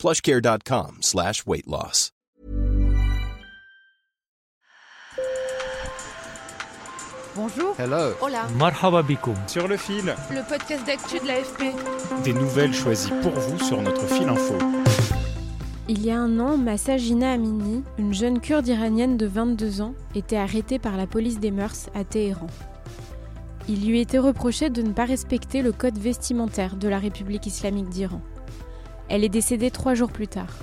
plushcare.com slash weight loss. Bonjour. Hello. Hola. Marhaba. Sur le fil, Le podcast d'actu de l'AFP. des nouvelles choisies pour vous sur notre fil info. Il y a un an, Massa Jina Amini, une jeune kurde iranienne de 22 ans, était arrêtée par la police des mœurs à Téhéran. Il lui était reproché de ne pas respecter le code vestimentaire de la République islamique d'Iran. Elle est décédée trois jours plus tard.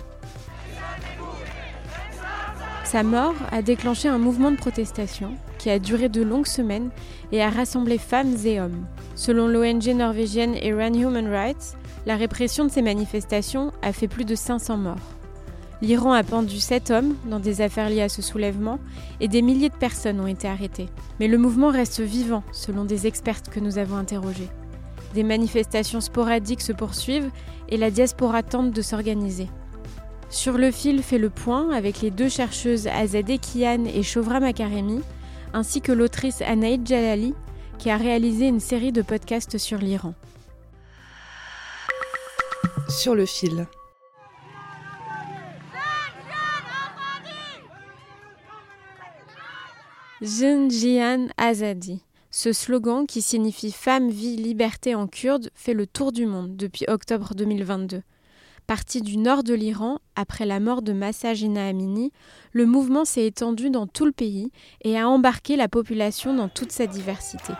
Sa mort a déclenché un mouvement de protestation qui a duré de longues semaines et a rassemblé femmes et hommes. Selon l'ONG norvégienne Iran Human Rights, la répression de ces manifestations a fait plus de 500 morts. L'Iran a pendu 7 hommes dans des affaires liées à ce soulèvement et des milliers de personnes ont été arrêtées. Mais le mouvement reste vivant, selon des expertes que nous avons interrogées. Des manifestations sporadiques se poursuivent et la diaspora tente de s'organiser. Sur le fil fait le point avec les deux chercheuses Azadeh Kian et Shovra Makaremi, ainsi que l'autrice Anaïd Jalali, qui a réalisé une série de podcasts sur l'Iran. Sur le fil. Jin Jian Azadi. Ce slogan, qui signifie Femme, vie, liberté en kurde, fait le tour du monde depuis octobre 2022. Parti du nord de l'Iran, après la mort de Massa Jina Amini, le mouvement s'est étendu dans tout le pays et a embarqué la population dans toute sa diversité.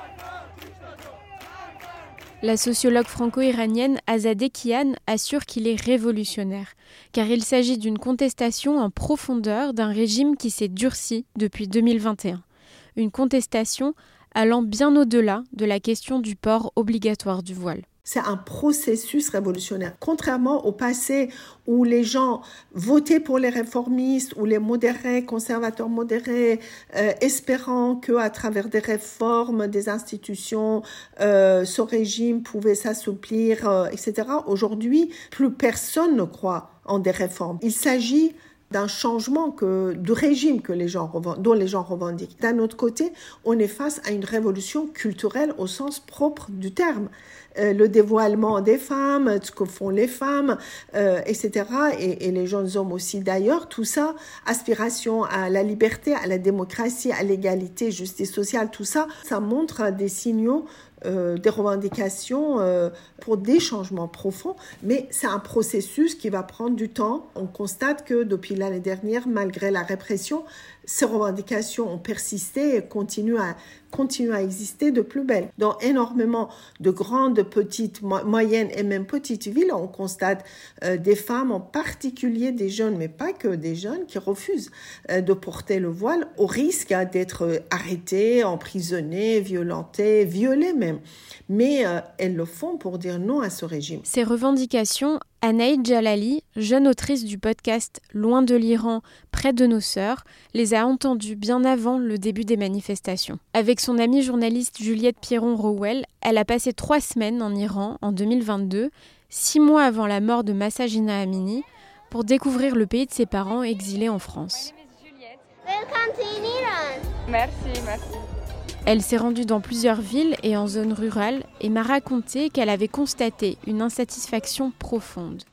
La sociologue franco-iranienne Azadeh Kian assure qu'il est révolutionnaire, car il s'agit d'une contestation en profondeur d'un régime qui s'est durci depuis 2021. Une contestation allant bien au-delà de la question du port obligatoire du voile. C'est un processus révolutionnaire. Contrairement au passé où les gens votaient pour les réformistes ou les modérés, conservateurs modérés, euh, espérant que à travers des réformes des institutions, euh, ce régime pouvait s'assouplir, euh, etc. Aujourd'hui, plus personne ne croit en des réformes. Il s'agit d'un changement que, de régime que les gens, dont les gens revendiquent. D'un autre côté, on est face à une révolution culturelle au sens propre du terme. Euh, le dévoilement des femmes, ce que font les femmes, euh, etc. Et, et, les jeunes hommes aussi d'ailleurs. Tout ça, aspiration à la liberté, à la démocratie, à l'égalité, justice sociale, tout ça, ça montre des signaux euh, des revendications euh, pour des changements profonds, mais c'est un processus qui va prendre du temps. On constate que depuis l'année dernière, malgré la répression, ces revendications ont persisté et continuent à, continuent à exister de plus belle. Dans énormément de grandes, petites, moyennes et même petites villes, on constate euh, des femmes, en particulier des jeunes, mais pas que des jeunes, qui refusent euh, de porter le voile au risque hein, d'être arrêtées, emprisonnées, violentées, violées même. Mais euh, elles le font pour dire non à ce régime. Ces revendications Anaïd Jalali, jeune autrice du podcast Loin de l'Iran, près de nos sœurs, les a entendues bien avant le début des manifestations. Avec son amie journaliste Juliette Pierron-Rowell, elle a passé trois semaines en Iran en 2022, six mois avant la mort de Massa Jina Amini, pour découvrir le pays de ses parents exilés en France. Merci, merci. Elle s'est rendue dans plusieurs villes et en zones rurales et m'a raconté qu'elle avait constaté une insatisfaction profonde.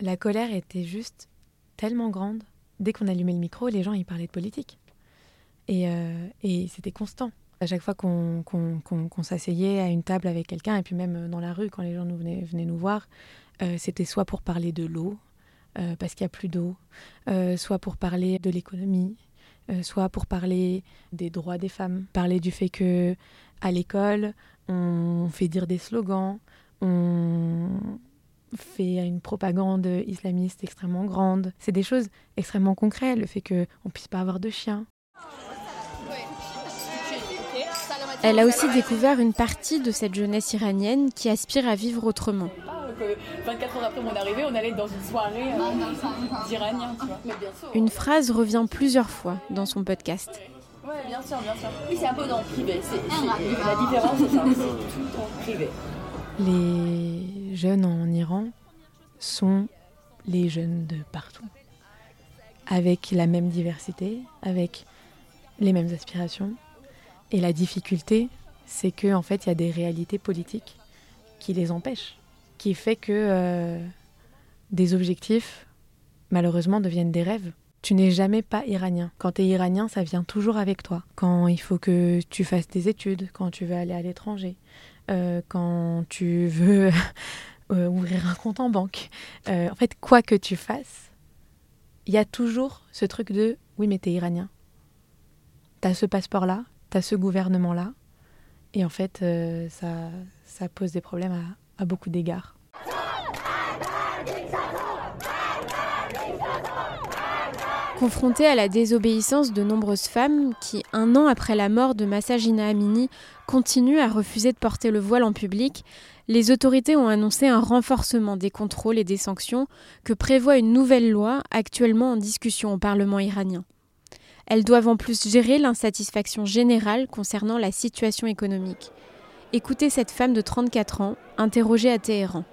La colère était juste tellement grande. Dès qu'on allumait le micro, les gens y parlaient de politique. Et, euh, et c'était constant. À chaque fois qu'on qu qu s'asseyait à une table avec quelqu'un, et puis même dans la rue, quand les gens nous venaient, nous voir, euh, c'était soit pour parler de l'eau, euh, parce qu'il n'y a plus d'eau, soit pour parler de l'économie, soit pour parler des droits des femmes, parler du fait que à l'école, on fait dire des slogans, on fait une propagande islamiste extrêmement grande. C'est des choses extrêmement concrètes, le fait qu'on puisse pas avoir de chien. Elle a aussi découvert une partie de cette jeunesse iranienne qui aspire à vivre autrement. Que 24 heures après mon arrivée, on allait dans une soirée euh, d'Iraniens, tu vois. Une phrase revient plusieurs fois dans son podcast. Ouais, bien sûr, bien sûr. Oui, c'est un peu dans le privé. C'est, la différence, c'est ça. C'est tout en privé. Les jeunes en Iran sont les jeunes de partout, avec la même diversité, avec les mêmes aspirations. Et la difficulté, c'est qu'en en fait, il y a des réalités politiques qui les empêchent, qui fait que euh, des objectifs, malheureusement, deviennent des rêves. Tu n'es jamais pas iranien. Quand tu es iranien, ça vient toujours avec toi. Quand il faut que tu fasses des études, quand tu veux aller à l'étranger, euh, quand tu veux euh, ouvrir un compte en banque. en fait, quoi que tu fasses, il y a toujours ce truc de oui, mais t'es iranien. T'as ce passeport-là, t'as ce gouvernement-là, et en fait, ça, ça, pose des problèmes à, à beaucoup d'égards. Confrontée à la désobéissance de nombreuses femmes qui, un an après la mort de Massagina Amini, continuent à refuser de porter le voile en public, les autorités ont annoncé un renforcement des contrôles et des sanctions que prévoit une nouvelle loi actuellement en discussion au Parlement iranien. Elles doivent en plus gérer l'insatisfaction générale concernant la situation économique. Écoutez cette femme de 34 ans, interrogée à Téhéran.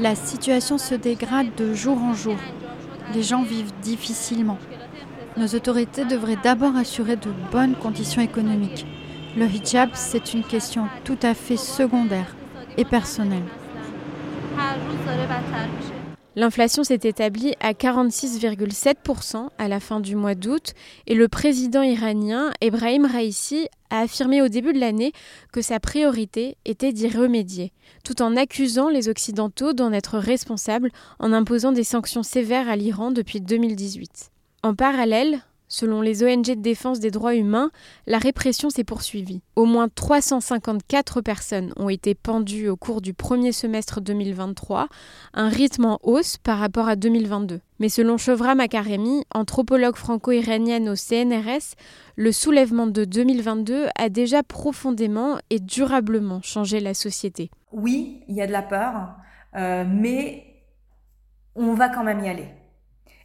La situation se dégrade de jour en jour. Les gens vivent difficilement. Nos autorités devraient d'abord assurer de bonnes conditions économiques. Le hijab, c'est une question tout à fait secondaire et personnelle. L'inflation s'est établie à 46,7% à la fin du mois d'août et le président iranien Ebrahim Raisi a affirmé au début de l'année que sa priorité était d'y remédier, tout en accusant les Occidentaux d'en être responsables en imposant des sanctions sévères à l'Iran depuis 2018. En parallèle, Selon les ONG de défense des droits humains, la répression s'est poursuivie. Au moins 354 personnes ont été pendues au cours du premier semestre 2023, un rythme en hausse par rapport à 2022. Mais selon Chevra Makaremi, anthropologue franco-iranienne au CNRS, le soulèvement de 2022 a déjà profondément et durablement changé la société. Oui, il y a de la peur, euh, mais on va quand même y aller.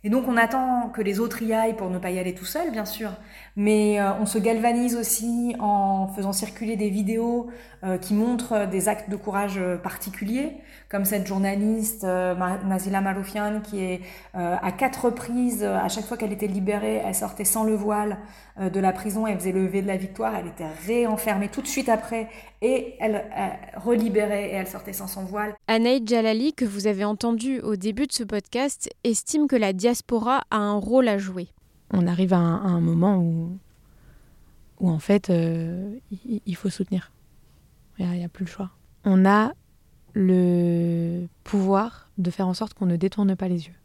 Et donc on attend que les autres y aillent pour ne pas y aller tout seul, bien sûr, mais euh, on se galvanise aussi en faisant circuler des vidéos euh, qui montrent des actes de courage euh, particuliers, comme cette journaliste Nazila Maroufian qui est à quatre reprises, à chaque fois qu'elle était libérée, elle sortait sans le voile de la prison, elle faisait le lever de la victoire, elle était réenfermée tout de suite après et elle, relibérait et elle sortait sans son voile. Anaïd Jalali, que vous avez entendu au début de ce podcast, estime que la diaspora a un rôle à jouer on arrive à un, moment où, où en fait, euh, il, faut soutenir. Il n'y a, plus le choix. On a le pouvoir de faire en sorte qu'on ne détourne pas les yeux.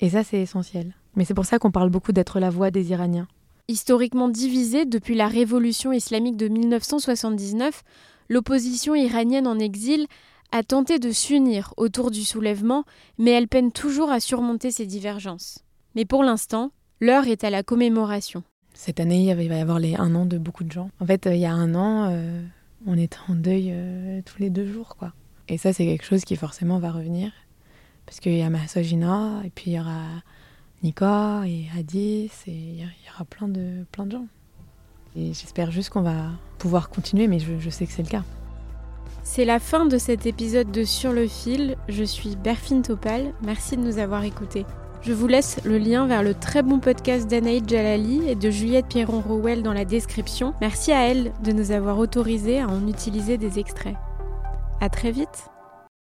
Et ça, c'est essentiel. Mais c'est pour ça qu'on parle beaucoup d'être la voix des Iraniens. Historiquement divisée depuis la révolution islamique de 1979, l'opposition iranienne en exil a tenté de s'unir autour du soulèvement, mais elle peine toujours à surmonter ses divergences. Mais pour l'instant, L'heure est à la commémoration. Cette année, il va y avoir les un an de beaucoup de gens. En fait, euh, il y a un an, euh, on était en deuil euh, tous les deux jours, quoi. Et ça, c'est quelque chose qui forcément va revenir. Parce qu'il y a Massagina, et puis il y aura Nika, et Hadis, et il y, aura plein de, plein gens. Et j'espère juste qu'on va pouvoir continuer, mais je, je sais que c'est le cas. C'est la fin de cet épisode de Sur le fil. Je suis Berfine Topal. Merci de nous avoir écoutés. Je vous laisse le lien vers le très bon podcast d'Anaïd Jalali et de Juliette Pierron-Rowell dans la description. Merci à elle de nous avoir autorisé à en utiliser des extraits. À très vite